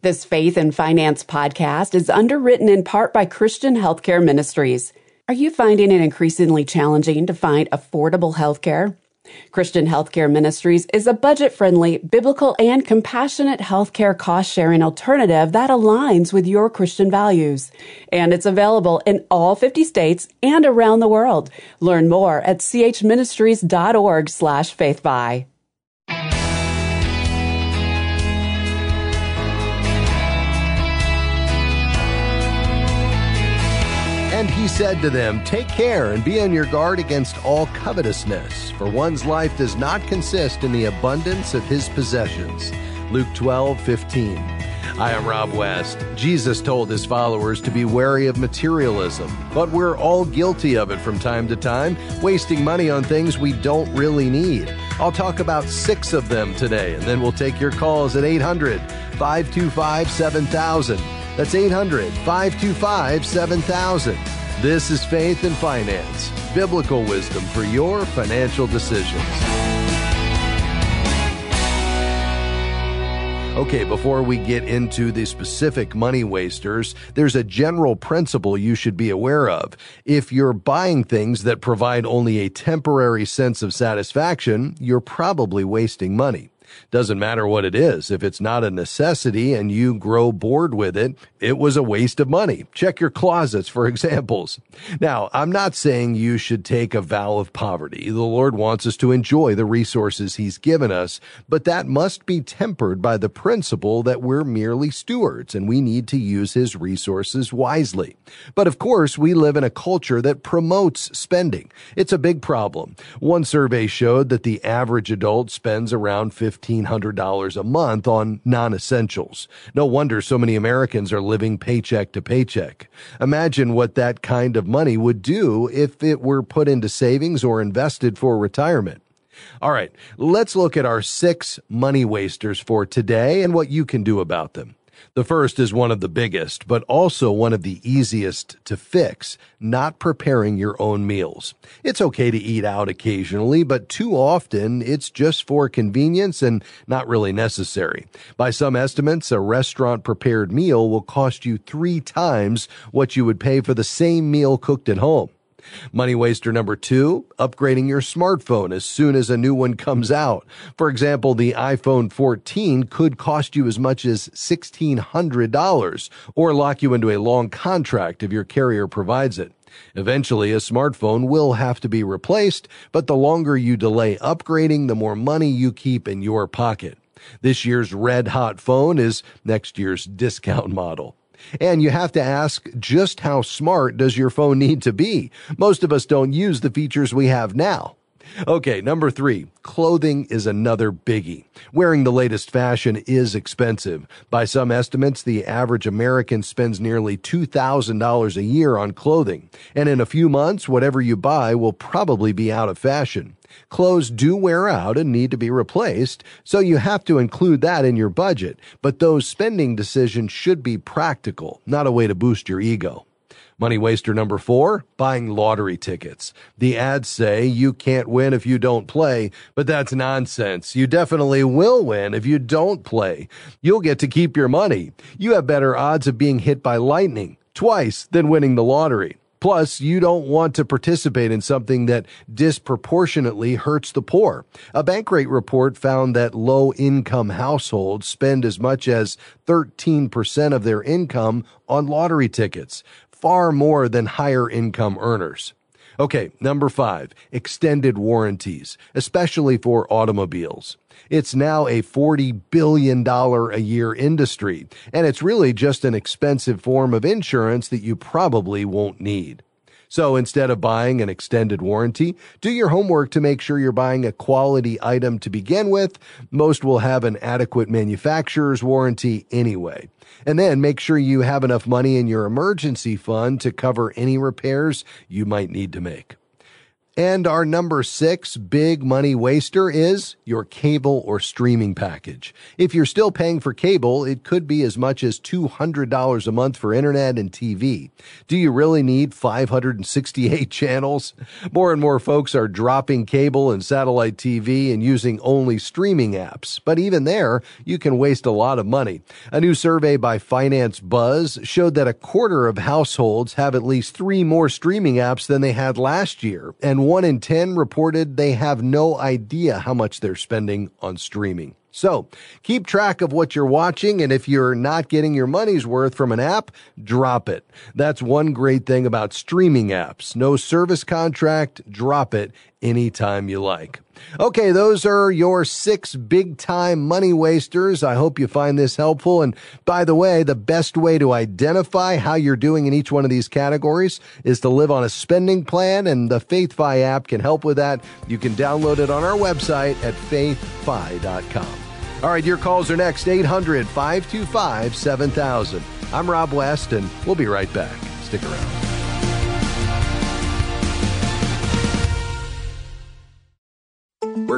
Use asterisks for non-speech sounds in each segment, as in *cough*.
This Faith and Finance podcast is underwritten in part by Christian Healthcare Ministries. Are you finding it increasingly challenging to find affordable healthcare? Christian Healthcare Ministries is a budget friendly, biblical, and compassionate healthcare cost sharing alternative that aligns with your Christian values. And it's available in all 50 states and around the world. Learn more at chministries.org slash faithfi. And he said to them, Take care and be on your guard against all covetousness, for one's life does not consist in the abundance of his possessions. Luke 12, 15. I am Rob West. Jesus told his followers to be wary of materialism, but we're all guilty of it from time to time, wasting money on things we don't really need. I'll talk about six of them today, and then we'll take your calls at 800 525 7000. That's 800 525 7000. This is Faith and Finance, biblical wisdom for your financial decisions. Okay, before we get into the specific money wasters, there's a general principle you should be aware of. If you're buying things that provide only a temporary sense of satisfaction, you're probably wasting money. Doesn't matter what it is. If it's not a necessity and you grow bored with it, it was a waste of money. Check your closets for *laughs* examples. Now, I'm not saying you should take a vow of poverty. The Lord wants us to enjoy the resources He's given us, but that must be tempered by the principle that we're merely stewards and we need to use His resources wisely. But of course, we live in a culture that promotes spending. It's a big problem. One survey showed that the average adult spends around 50 $1,500 a month on non-essentials. No wonder so many Americans are living paycheck to paycheck. Imagine what that kind of money would do if it were put into savings or invested for retirement. All right, let's look at our six money wasters for today and what you can do about them. The first is one of the biggest, but also one of the easiest to fix, not preparing your own meals. It's okay to eat out occasionally, but too often it's just for convenience and not really necessary. By some estimates, a restaurant prepared meal will cost you three times what you would pay for the same meal cooked at home. Money waster number two, upgrading your smartphone as soon as a new one comes out. For example, the iPhone 14 could cost you as much as $1,600 or lock you into a long contract if your carrier provides it. Eventually, a smartphone will have to be replaced, but the longer you delay upgrading, the more money you keep in your pocket. This year's red hot phone is next year's discount model. And you have to ask just how smart does your phone need to be? Most of us don't use the features we have now. Okay, number three, clothing is another biggie. Wearing the latest fashion is expensive. By some estimates, the average American spends nearly $2,000 a year on clothing. And in a few months, whatever you buy will probably be out of fashion. Clothes do wear out and need to be replaced, so you have to include that in your budget. But those spending decisions should be practical, not a way to boost your ego. Money waster number four, buying lottery tickets. The ads say you can't win if you don't play, but that's nonsense. You definitely will win if you don't play. You'll get to keep your money. You have better odds of being hit by lightning twice than winning the lottery. Plus, you don't want to participate in something that disproportionately hurts the poor. A Bankrate report found that low income households spend as much as 13% of their income on lottery tickets far more than higher income earners. Okay, number five, extended warranties, especially for automobiles. It's now a $40 billion a year industry, and it's really just an expensive form of insurance that you probably won't need. So instead of buying an extended warranty, do your homework to make sure you're buying a quality item to begin with. Most will have an adequate manufacturer's warranty anyway. And then make sure you have enough money in your emergency fund to cover any repairs you might need to make. And our number six big money waster is your cable or streaming package. If you're still paying for cable, it could be as much as $200 a month for internet and TV. Do you really need 568 *laughs* channels? More and more folks are dropping cable and satellite TV and using only streaming apps. But even there, you can waste a lot of money. A new survey by Finance Buzz showed that a quarter of households have at least three more streaming apps than they had last year, and one in 10 reported they have no idea how much they're spending on streaming. So keep track of what you're watching. And if you're not getting your money's worth from an app, drop it. That's one great thing about streaming apps. No service contract. Drop it anytime you like. Okay, those are your six big time money wasters. I hope you find this helpful. And by the way, the best way to identify how you're doing in each one of these categories is to live on a spending plan, and the FaithFi app can help with that. You can download it on our website at faithfi.com. All right, your calls are next 800 525 7000. I'm Rob West, and we'll be right back. Stick around.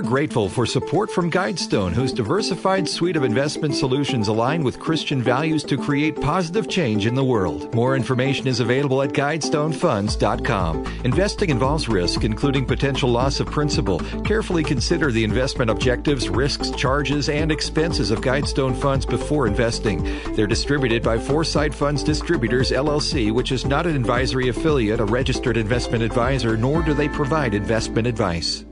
We're grateful for support from Guidestone, whose diversified suite of investment solutions align with Christian values to create positive change in the world. More information is available at guidestonefunds.com. Investing involves risk, including potential loss of principal. Carefully consider the investment objectives, risks, charges, and expenses of Guidestone funds before investing. They're distributed by Foreside Funds Distributors, LLC, which is not an advisory affiliate, a registered investment advisor, nor do they provide investment advice.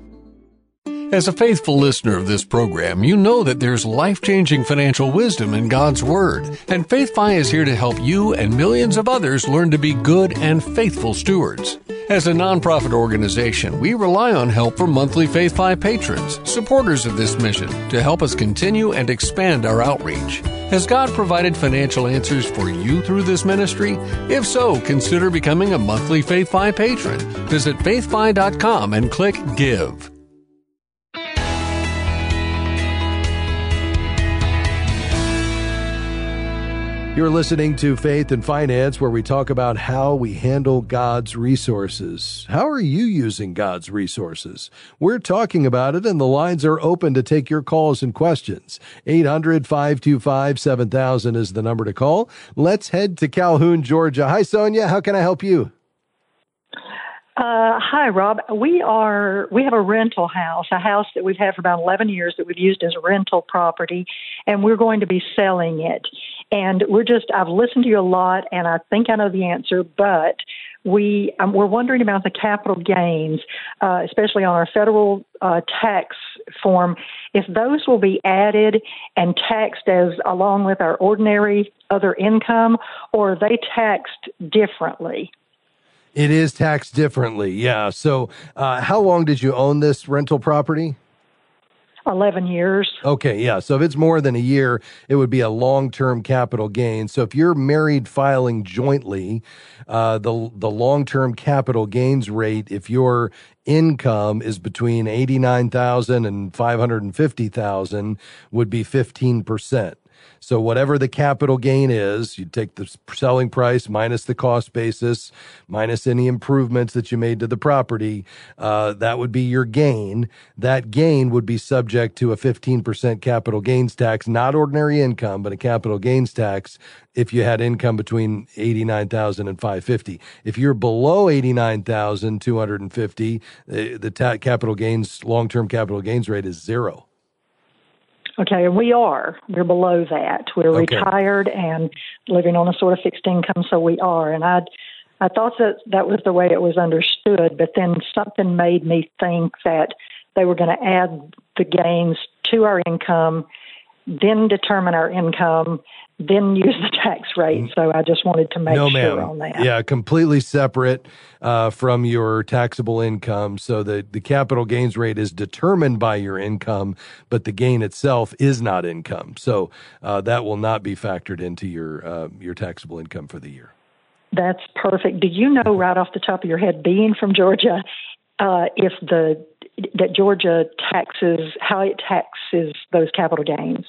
As a faithful listener of this program, you know that there's life changing financial wisdom in God's Word, and FaithFi is here to help you and millions of others learn to be good and faithful stewards. As a nonprofit organization, we rely on help from monthly FaithFi patrons, supporters of this mission, to help us continue and expand our outreach. Has God provided financial answers for you through this ministry? If so, consider becoming a monthly FaithFi patron. Visit faithfi.com and click Give. You're listening to Faith and Finance, where we talk about how we handle God's resources. How are you using God's resources? We're talking about it, and the lines are open to take your calls and questions. 800 525 7000 is the number to call. Let's head to Calhoun, Georgia. Hi, Sonia. How can I help you? Uh, hi, Rob. We are we have a rental house, a house that we've had for about eleven years that we've used as a rental property, and we're going to be selling it. And we're just, I've listened to you a lot and I think I know the answer, but we, um, we're wondering about the capital gains, uh, especially on our federal uh, tax form, if those will be added and taxed as along with our ordinary other income, or are they taxed differently? It is taxed differently, yeah. So, uh, how long did you own this rental property? 11 years. Okay, yeah. So if it's more than a year, it would be a long term capital gain. So if you're married filing jointly, uh, the, the long term capital gains rate, if your income is between 89,000 and 550,000 would be 15%. So whatever the capital gain is, you take the selling price minus the cost basis, minus any improvements that you made to the property. Uh, that would be your gain. That gain would be subject to a 15% capital gains tax, not ordinary income, but a capital gains tax if you had income between 89,000 and 550. If you're below 89,250, the, the ta- capital gains, long-term capital gains rate is zero. Okay, and we are. We're below that. We're okay. retired and living on a sort of fixed income, so we are. And I, I thought that that was the way it was understood, but then something made me think that they were going to add the gains to our income, then determine our income, then use the tax rate. So I just wanted to make no, sure ma'am. on that. Yeah, completely separate uh, from your taxable income. So the, the capital gains rate is determined by your income, but the gain itself is not income. So uh, that will not be factored into your uh, your taxable income for the year. That's perfect. Do you know right off the top of your head, being from Georgia, uh, if the that Georgia taxes how it taxes those capital gains?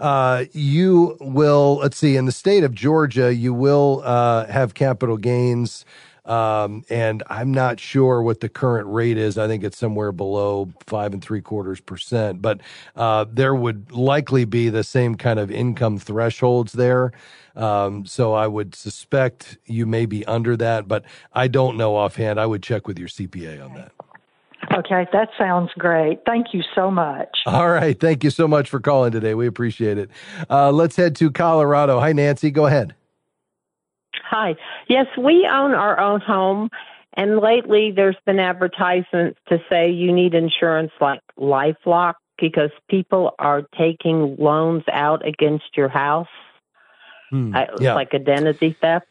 Uh, you will, let's see, in the state of Georgia, you will uh, have capital gains Um, and I'm not sure what the current rate is. I think it's somewhere below five and three quarters percent, but uh, there would likely be the same kind of income thresholds there. Um, so I would suspect you may be under that, but I don't know offhand. I would check with your CPA on that. Okay, that sounds great. Thank you so much. All right. Thank you so much for calling today. We appreciate it. Uh, let's head to Colorado. Hi, Nancy. Go ahead. Hi. Yes, we own our own home. And lately, there's been advertisements to say you need insurance like LifeLock because people are taking loans out against your house. Hmm. yeah. Like identity theft.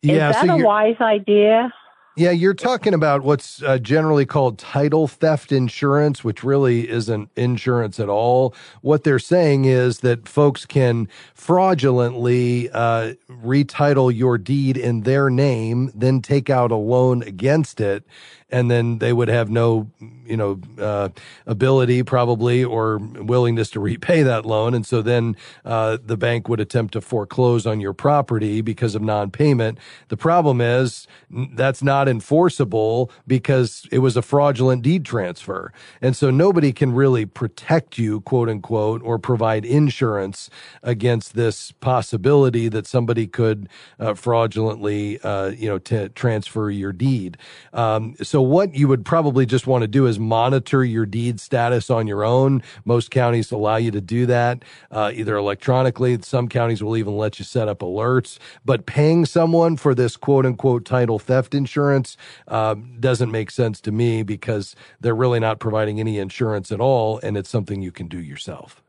Yeah, Is that so a wise idea? Yeah, you're talking about what's uh, generally called title theft insurance, which really isn't insurance at all. What they're saying is that folks can fraudulently uh, retitle your deed in their name, then take out a loan against it, and then they would have no, you know, uh, ability probably or willingness to repay that loan, and so then uh, the bank would attempt to foreclose on your property because of non-payment. The problem is that's not enforceable because it was a fraudulent deed transfer, and so nobody can really protect you, quote unquote, or provide insurance against this possibility that somebody could uh, fraudulently, uh, you know, t- transfer your deed. Um, so what you would probably just want to do is monitor your deed status on your own. Most counties allow you to do that uh, either electronically. Some counties will even let you set up alerts. But paying someone for this quote unquote title theft insurance uh, doesn't make sense to me because they're really not providing any insurance at all, and it's something you can do yourself.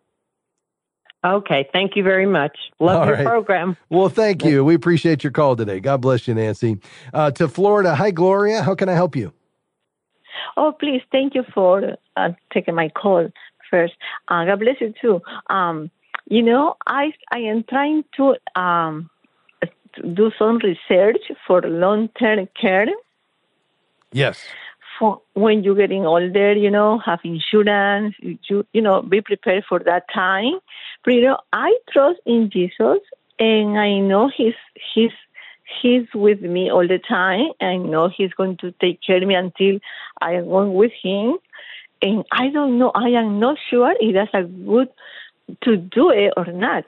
Okay, thank you very much. Love All your right. program. Well, thank you. We appreciate your call today. God bless you, Nancy. Uh, to Florida. Hi, Gloria. How can I help you? Oh, please, thank you for uh, taking my call first. Uh, God bless you too. Um, you know, I I am trying to um, do some research for long term care. Yes. For when you're getting older, you know, have insurance, you you know, be prepared for that time. But you know, I trust in Jesus, and I know He's He's he's with me all the time. I know he's going to take care of me until I am going with him. And I don't know, I am not sure if that's a good to do it or not.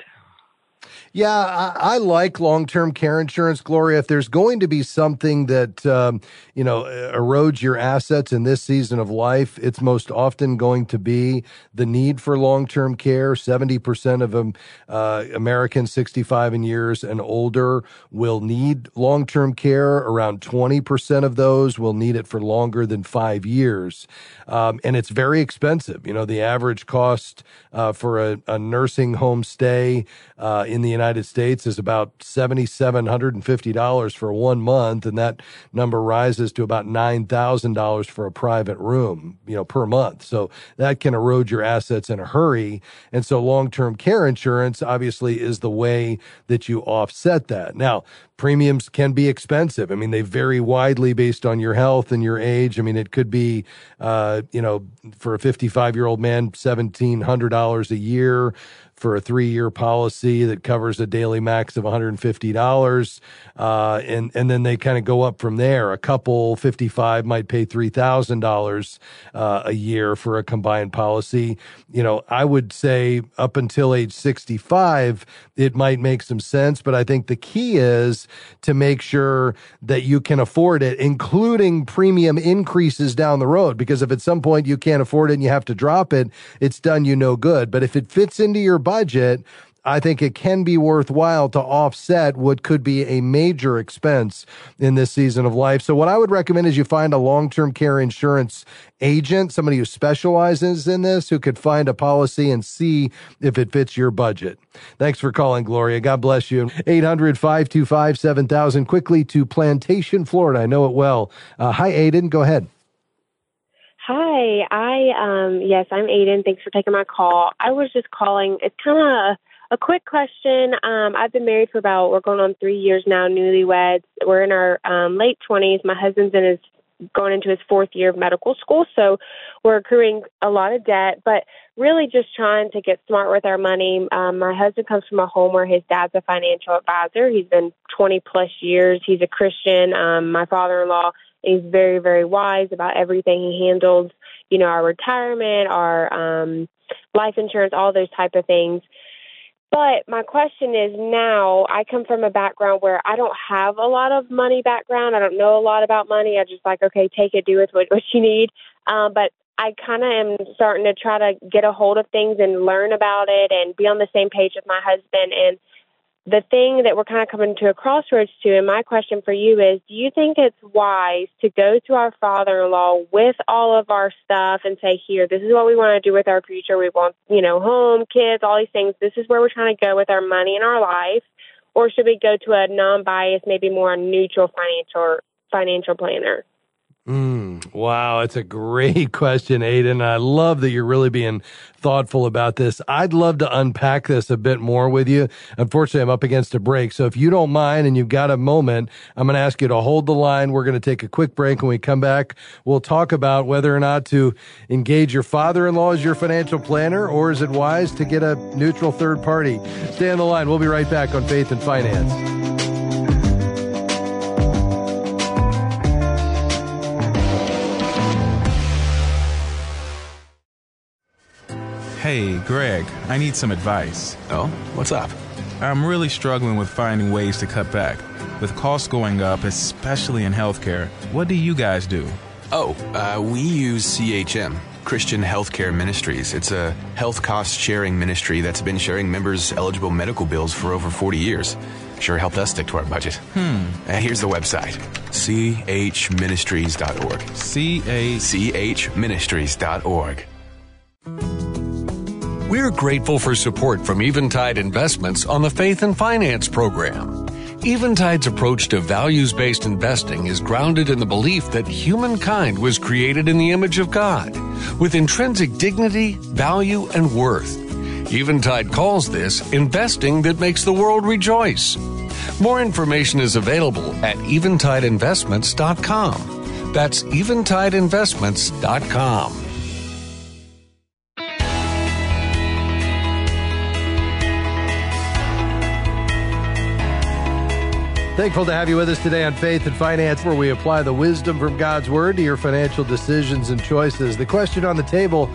Yeah, I, I like long term care insurance, Gloria. If there's going to be something that, um, you know, erodes your assets in this season of life, it's most often going to be the need for long term care. 70% of um, uh, Americans 65 and years and older will need long term care. Around 20% of those will need it for longer than five years. Um, and it's very expensive. You know, the average cost uh, for a, a, nursing home stay uh, in the United States is about $7,750 for one month, and that number rises to about $9,000 for a private room, you know, per month. So that can erode your assets in a hurry. And so long-term care insurance obviously is the way that you offset that. Now, premiums can be expensive. I mean, they vary widely based on your health and your age. I mean, it could be, uh, you know, for a 55 year old man, $1,700 a year for a three year policy that covers a daily max of $150. Uh, and, and then they kind of go up from there. A couple 55 might pay $3,000 uh, a year for a combined policy. You know, I would say up until age 65, it might make some sense. But I think the key is to make sure that you can afford it, including premium increases down the road. Because if at some point you can't afford it and you have to drop it, it's done you no good. But if it fits into your budget, I think it can be worthwhile to offset what could be a major expense in this season of life. So what I would recommend is you find a long-term care insurance agent, somebody who specializes in this, who could find a policy and see if it fits your budget. Thanks for calling, Gloria. God bless you. 800-525-7000. Quickly to Plantation, Florida. I know it well. Uh, hi, Aiden. Go ahead. Hi, I um yes, I'm Aiden. Thanks for taking my call. I was just calling. It's kind of a quick question. Um, I've been married for about we're going on three years now, newlyweds. We're in our um, late twenties. My husband's in his going into his fourth year of medical school. So we're accruing a lot of debt, but really just trying to get smart with our money. Um, my husband comes from a home where his dad's a financial advisor. He's been 20 plus years. He's a Christian. Um, my father in law is very, very wise about everything. He handles, you know, our retirement, our um, life insurance, all those type of things. But my question is now I come from a background where I don't have a lot of money background. I don't know a lot about money. I just like, okay, take it, do with what, what you need. Um, but I kind of am starting to try to get a hold of things and learn about it and be on the same page with my husband. And the thing that we're kind of coming to a crossroads to, and my question for you is do you think it's wise to go to our father in law with all of our stuff and say, here, this is what we want to do with our future. We want, you know, home, kids, all these things. This is where we're trying to go with our money and our life. Or should we go to a non biased, maybe more neutral financial financial planner? Mm, wow, it's a great *laughs* question, Aiden. I love that you're really being thoughtful about this. I'd love to unpack this a bit more with you. Unfortunately, I'm up against a break. So if you don't mind and you've got a moment, I'm going to ask you to hold the line. We're going to take a quick break. When we come back, we'll talk about whether or not to engage your father in law as your financial planner or is it wise to get a neutral third party? Stay on the line. We'll be right back on Faith and Finance. Hey, Greg, I need some advice. Oh, what's up? I'm really struggling with finding ways to cut back. With costs going up, especially in healthcare, what do you guys do? Oh, uh, we use CHM, Christian Healthcare Ministries. It's a health cost sharing ministry that's been sharing members' eligible medical bills for over 40 years. Sure helped us stick to our budget. Hmm. Uh, here's the website chministries.org. C A C Ministries.org. We're grateful for support from Eventide Investments on the Faith and Finance program. Eventide's approach to values based investing is grounded in the belief that humankind was created in the image of God, with intrinsic dignity, value, and worth. Eventide calls this investing that makes the world rejoice. More information is available at eventideinvestments.com. That's eventideinvestments.com. Thankful to have you with us today on Faith and Finance, where we apply the wisdom from God's Word to your financial decisions and choices. The question on the table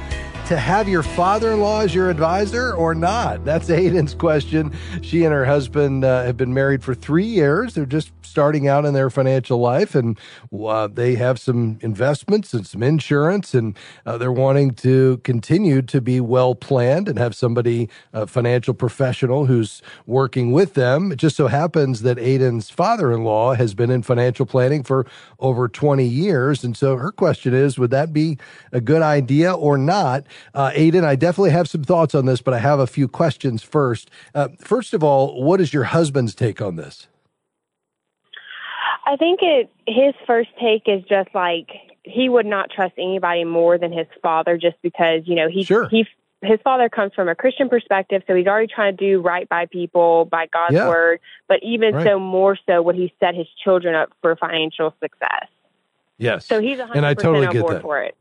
to have your father in law as your advisor or not? That's Aiden's question. She and her husband uh, have been married for three years. They're just starting out in their financial life and uh, they have some investments and some insurance and uh, they're wanting to continue to be well planned and have somebody, a financial professional who's working with them. It just so happens that Aiden's father in law has been in financial planning for over 20 years. And so her question is would that be a good idea or not? Uh, Aiden, I definitely have some thoughts on this, but I have a few questions first. Uh, first of all, what is your husband's take on this? I think it his first take is just like he would not trust anybody more than his father just because, you know, he sure. he his father comes from a Christian perspective, so he's already trying to do right by people by God's yeah. word, but even right. so more so would he set his children up for financial success. Yes. So he's 100% and I totally on get board that. for it.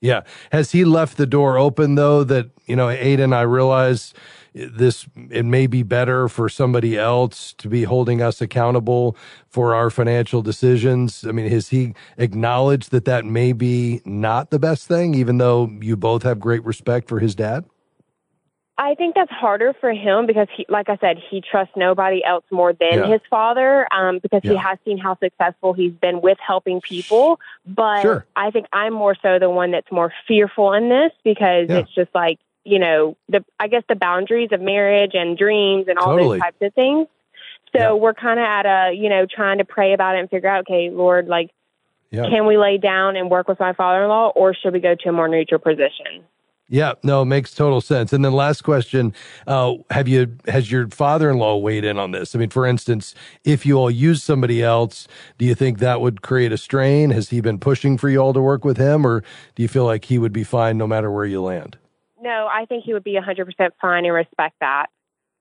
Yeah. Has he left the door open though that, you know, Aiden, I realize this, it may be better for somebody else to be holding us accountable for our financial decisions. I mean, has he acknowledged that that may be not the best thing, even though you both have great respect for his dad? I think that's harder for him because he, like I said, he trusts nobody else more than Yeah. his father, um, because he has seen how successful he's been with helping people. But Sure. I think I'm more so the one that's more fearful in this because Yeah. it's just like, you know, the, I guess the boundaries of marriage and dreams and all Totally. those types of things. So Yeah. we're kind of at a, you know, trying to pray about it and figure out, okay, Lord, like, Yeah. can we lay down and work with my father-in-law or should we go to a more neutral position? Yeah, no, it makes total sense. And then last question, uh, have you, has your father-in-law weighed in on this? I mean, for instance, if you all use somebody else, do you think that would create a strain? Has he been pushing for you all to work with him or do you feel like he would be fine no matter where you land? No, I think he would be 100% fine and respect that.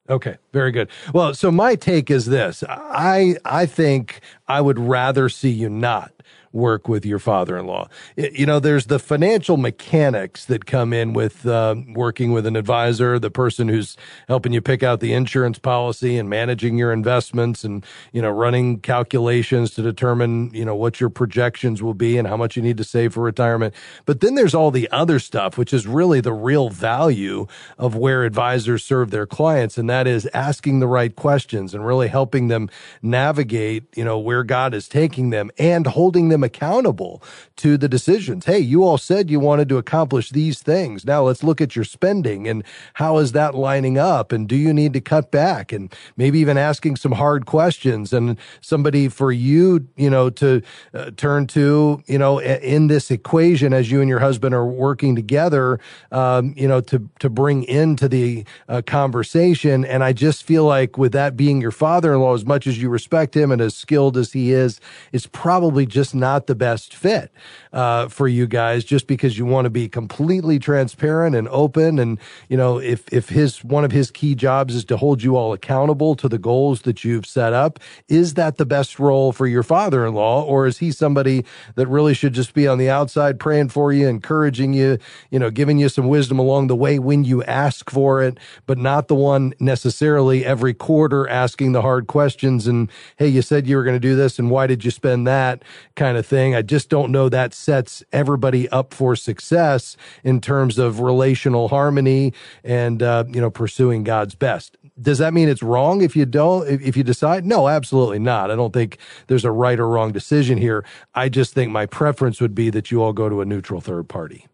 Okay, very good. Well, so my take is this. I I think I would rather see you not work with your father-in-law. You know, there's the financial mechanics that come in with uh, working with an advisor, the person who's helping you pick out the insurance policy and managing your investments and, you know, running calculations to determine, you know, what your projections will be and how much you need to save for retirement. But then there's all the other stuff, which is really the real value of where advisors serve their clients. And that is asking the right questions and really helping them navigate, you know, where God is taking them and holding them accountable to the decisions. Hey, you all said you wanted to accomplish these things. Now let's look at your spending and how is that lining up? And do you need to cut back? And maybe even asking some hard questions and somebody for you, you know, to uh, turn to, you know, in this equation as you and your husband are working together, um, you know, to, to bring into the uh, conversation. And I just feel like with that being your father-in-law, as much as you respect him and as skilled as he is, it's probably just not the best fit uh, for you guys, just because you want to be completely transparent and open. And you know, if if his one of his key jobs is to hold you all accountable to the goals that you've set up, is that the best role for your father-in-law, or is he somebody that really should just be on the outside praying for you, encouraging you, you know, giving you some wisdom along the way when you ask for it, but not the one necessarily every quarter asking the hard questions and hey, you said you were going to do this, and why did you spend that kind of thing? I just don't know that sets everybody up for success in terms of relational harmony and uh, you know pursuing God's best. Does that mean it's wrong if you don't if you decide? No, absolutely not. I don't think there's a right or wrong decision here. I just think my preference would be that you all go to a neutral third party.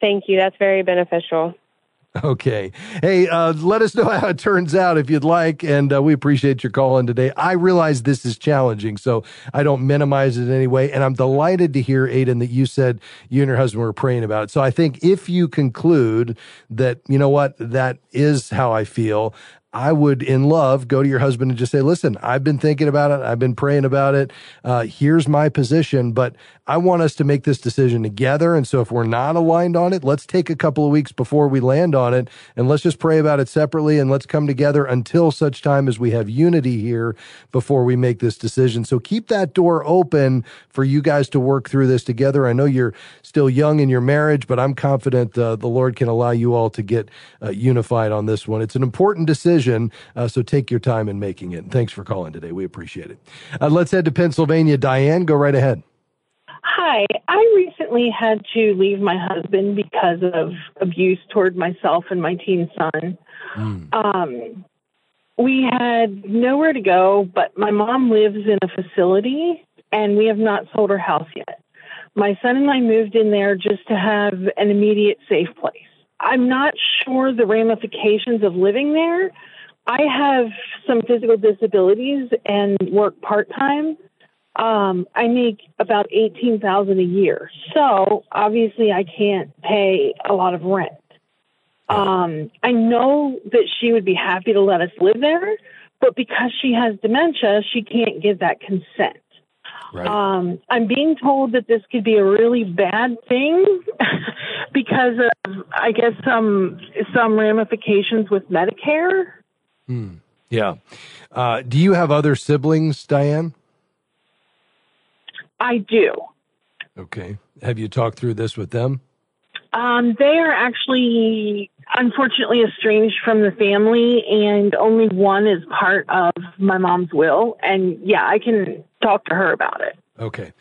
Thank you. That's very beneficial. Okay. Hey, uh, let us know *laughs* how it turns out if you'd like. And uh, we appreciate your call in today. I realize this is challenging, so I don't minimize it in any way. And I'm delighted to hear, Aiden, that you said you and your husband were praying about it. So I think if you conclude that, you know what, that is how I feel, I would, in love, go to your husband and just say, listen, I've been thinking about it. I've been praying about it. Uh, here's my position, but I want us to make this decision together. And so if we're not aligned on it, let's take a couple of weeks before we land on it and let's just pray about it separately and let's come together until such time as we have unity here before we make this decision. So keep that door open for you guys to work through this together. I know you're still young in your marriage, but I'm confident uh, the Lord can allow you all to get uh, unified on this one. It's an important decision. Uh, so take your time in making it. And thanks for calling today. We appreciate it. Uh, let's head to Pennsylvania. Diane, go right ahead. Hi, I recently had to leave my husband because of abuse toward myself and my teen son. Mm. Um, we had nowhere to go, but my mom lives in a facility and we have not sold our house yet. My son and I moved in there just to have an immediate safe place. I'm not sure the ramifications of living there. I have some physical disabilities and work part time um, I make about eighteen thousand a year, so obviously I can't pay a lot of rent. Um, I know that she would be happy to let us live there, but because she has dementia, she can't give that consent. Right. Um, I'm being told that this could be a really bad thing *laughs* because of, I guess, some some ramifications with Medicare. Hmm. Yeah. Uh, do you have other siblings, Diane? I do. Okay. Have you talked through this with them? Um, they are actually, unfortunately, estranged from the family, and only one is part of my mom's will. And yeah, I can talk to her about it. Okay.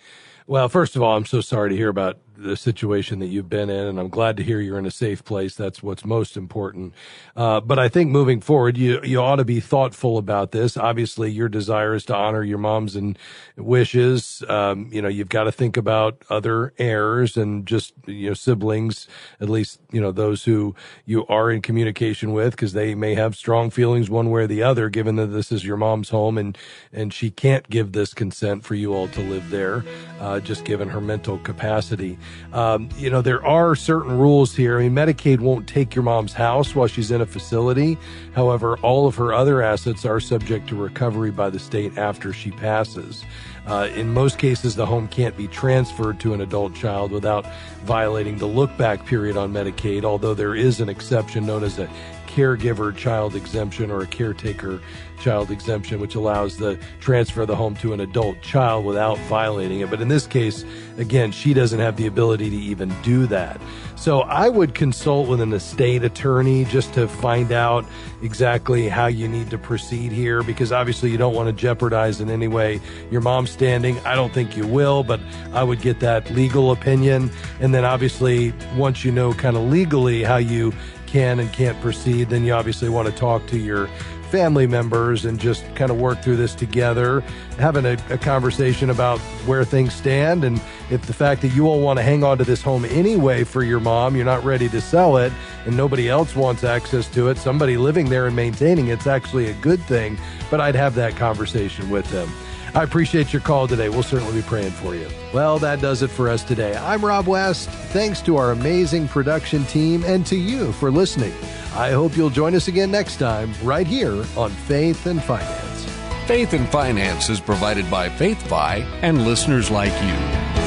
Well, first of all, I'm so sorry to hear about the situation that you've been in, and I'm glad to hear you're in a safe place. That's what's most important. Uh, but I think moving forward, you you ought to be thoughtful about this. Obviously, your desire is to honor your mom's and wishes. Um, you know, you've got to think about other heirs and just you know siblings, at least you know those who you are in communication with, because they may have strong feelings one way or the other. Given that this is your mom's home and and she can't give this consent for you all to live there, uh, just given her mental capacity. Um, you know, there are certain rules here. I mean, Medicaid won't take your mom's house while she's in a facility. However, all of her other assets are subject to recovery by the state after she passes. Uh, in most cases, the home can't be transferred to an adult child without violating the look back period on Medicaid, although there is an exception known as a caregiver child exemption or a caretaker child exemption, which allows the transfer of the home to an adult child without violating it. But in this case, again, she doesn't have the ability to even do that. So I would consult with an estate attorney just to find out exactly how you need to proceed here because obviously you don't want to jeopardize in any way your mom's standing. I don't think you will, but I would get that legal opinion. And then obviously, once you know kind of legally how you can and can't proceed, then you obviously want to talk to your family members and just kind of work through this together, having a, a, conversation about where things stand. And if the fact that you all want to hang on to this home anyway for your mom, you're not ready to sell it, and nobody else wants access to it, somebody living there and maintaining it's actually a good thing. But I'd have that conversation with them. I appreciate your call today. We'll certainly be praying for you. Well, that does it for us today. I'm Rob West. Thanks to our amazing production team and to you for listening. I hope you'll join us again next time, right here on Faith and Finance. Faith and Finance is provided by FaithFi and listeners like you.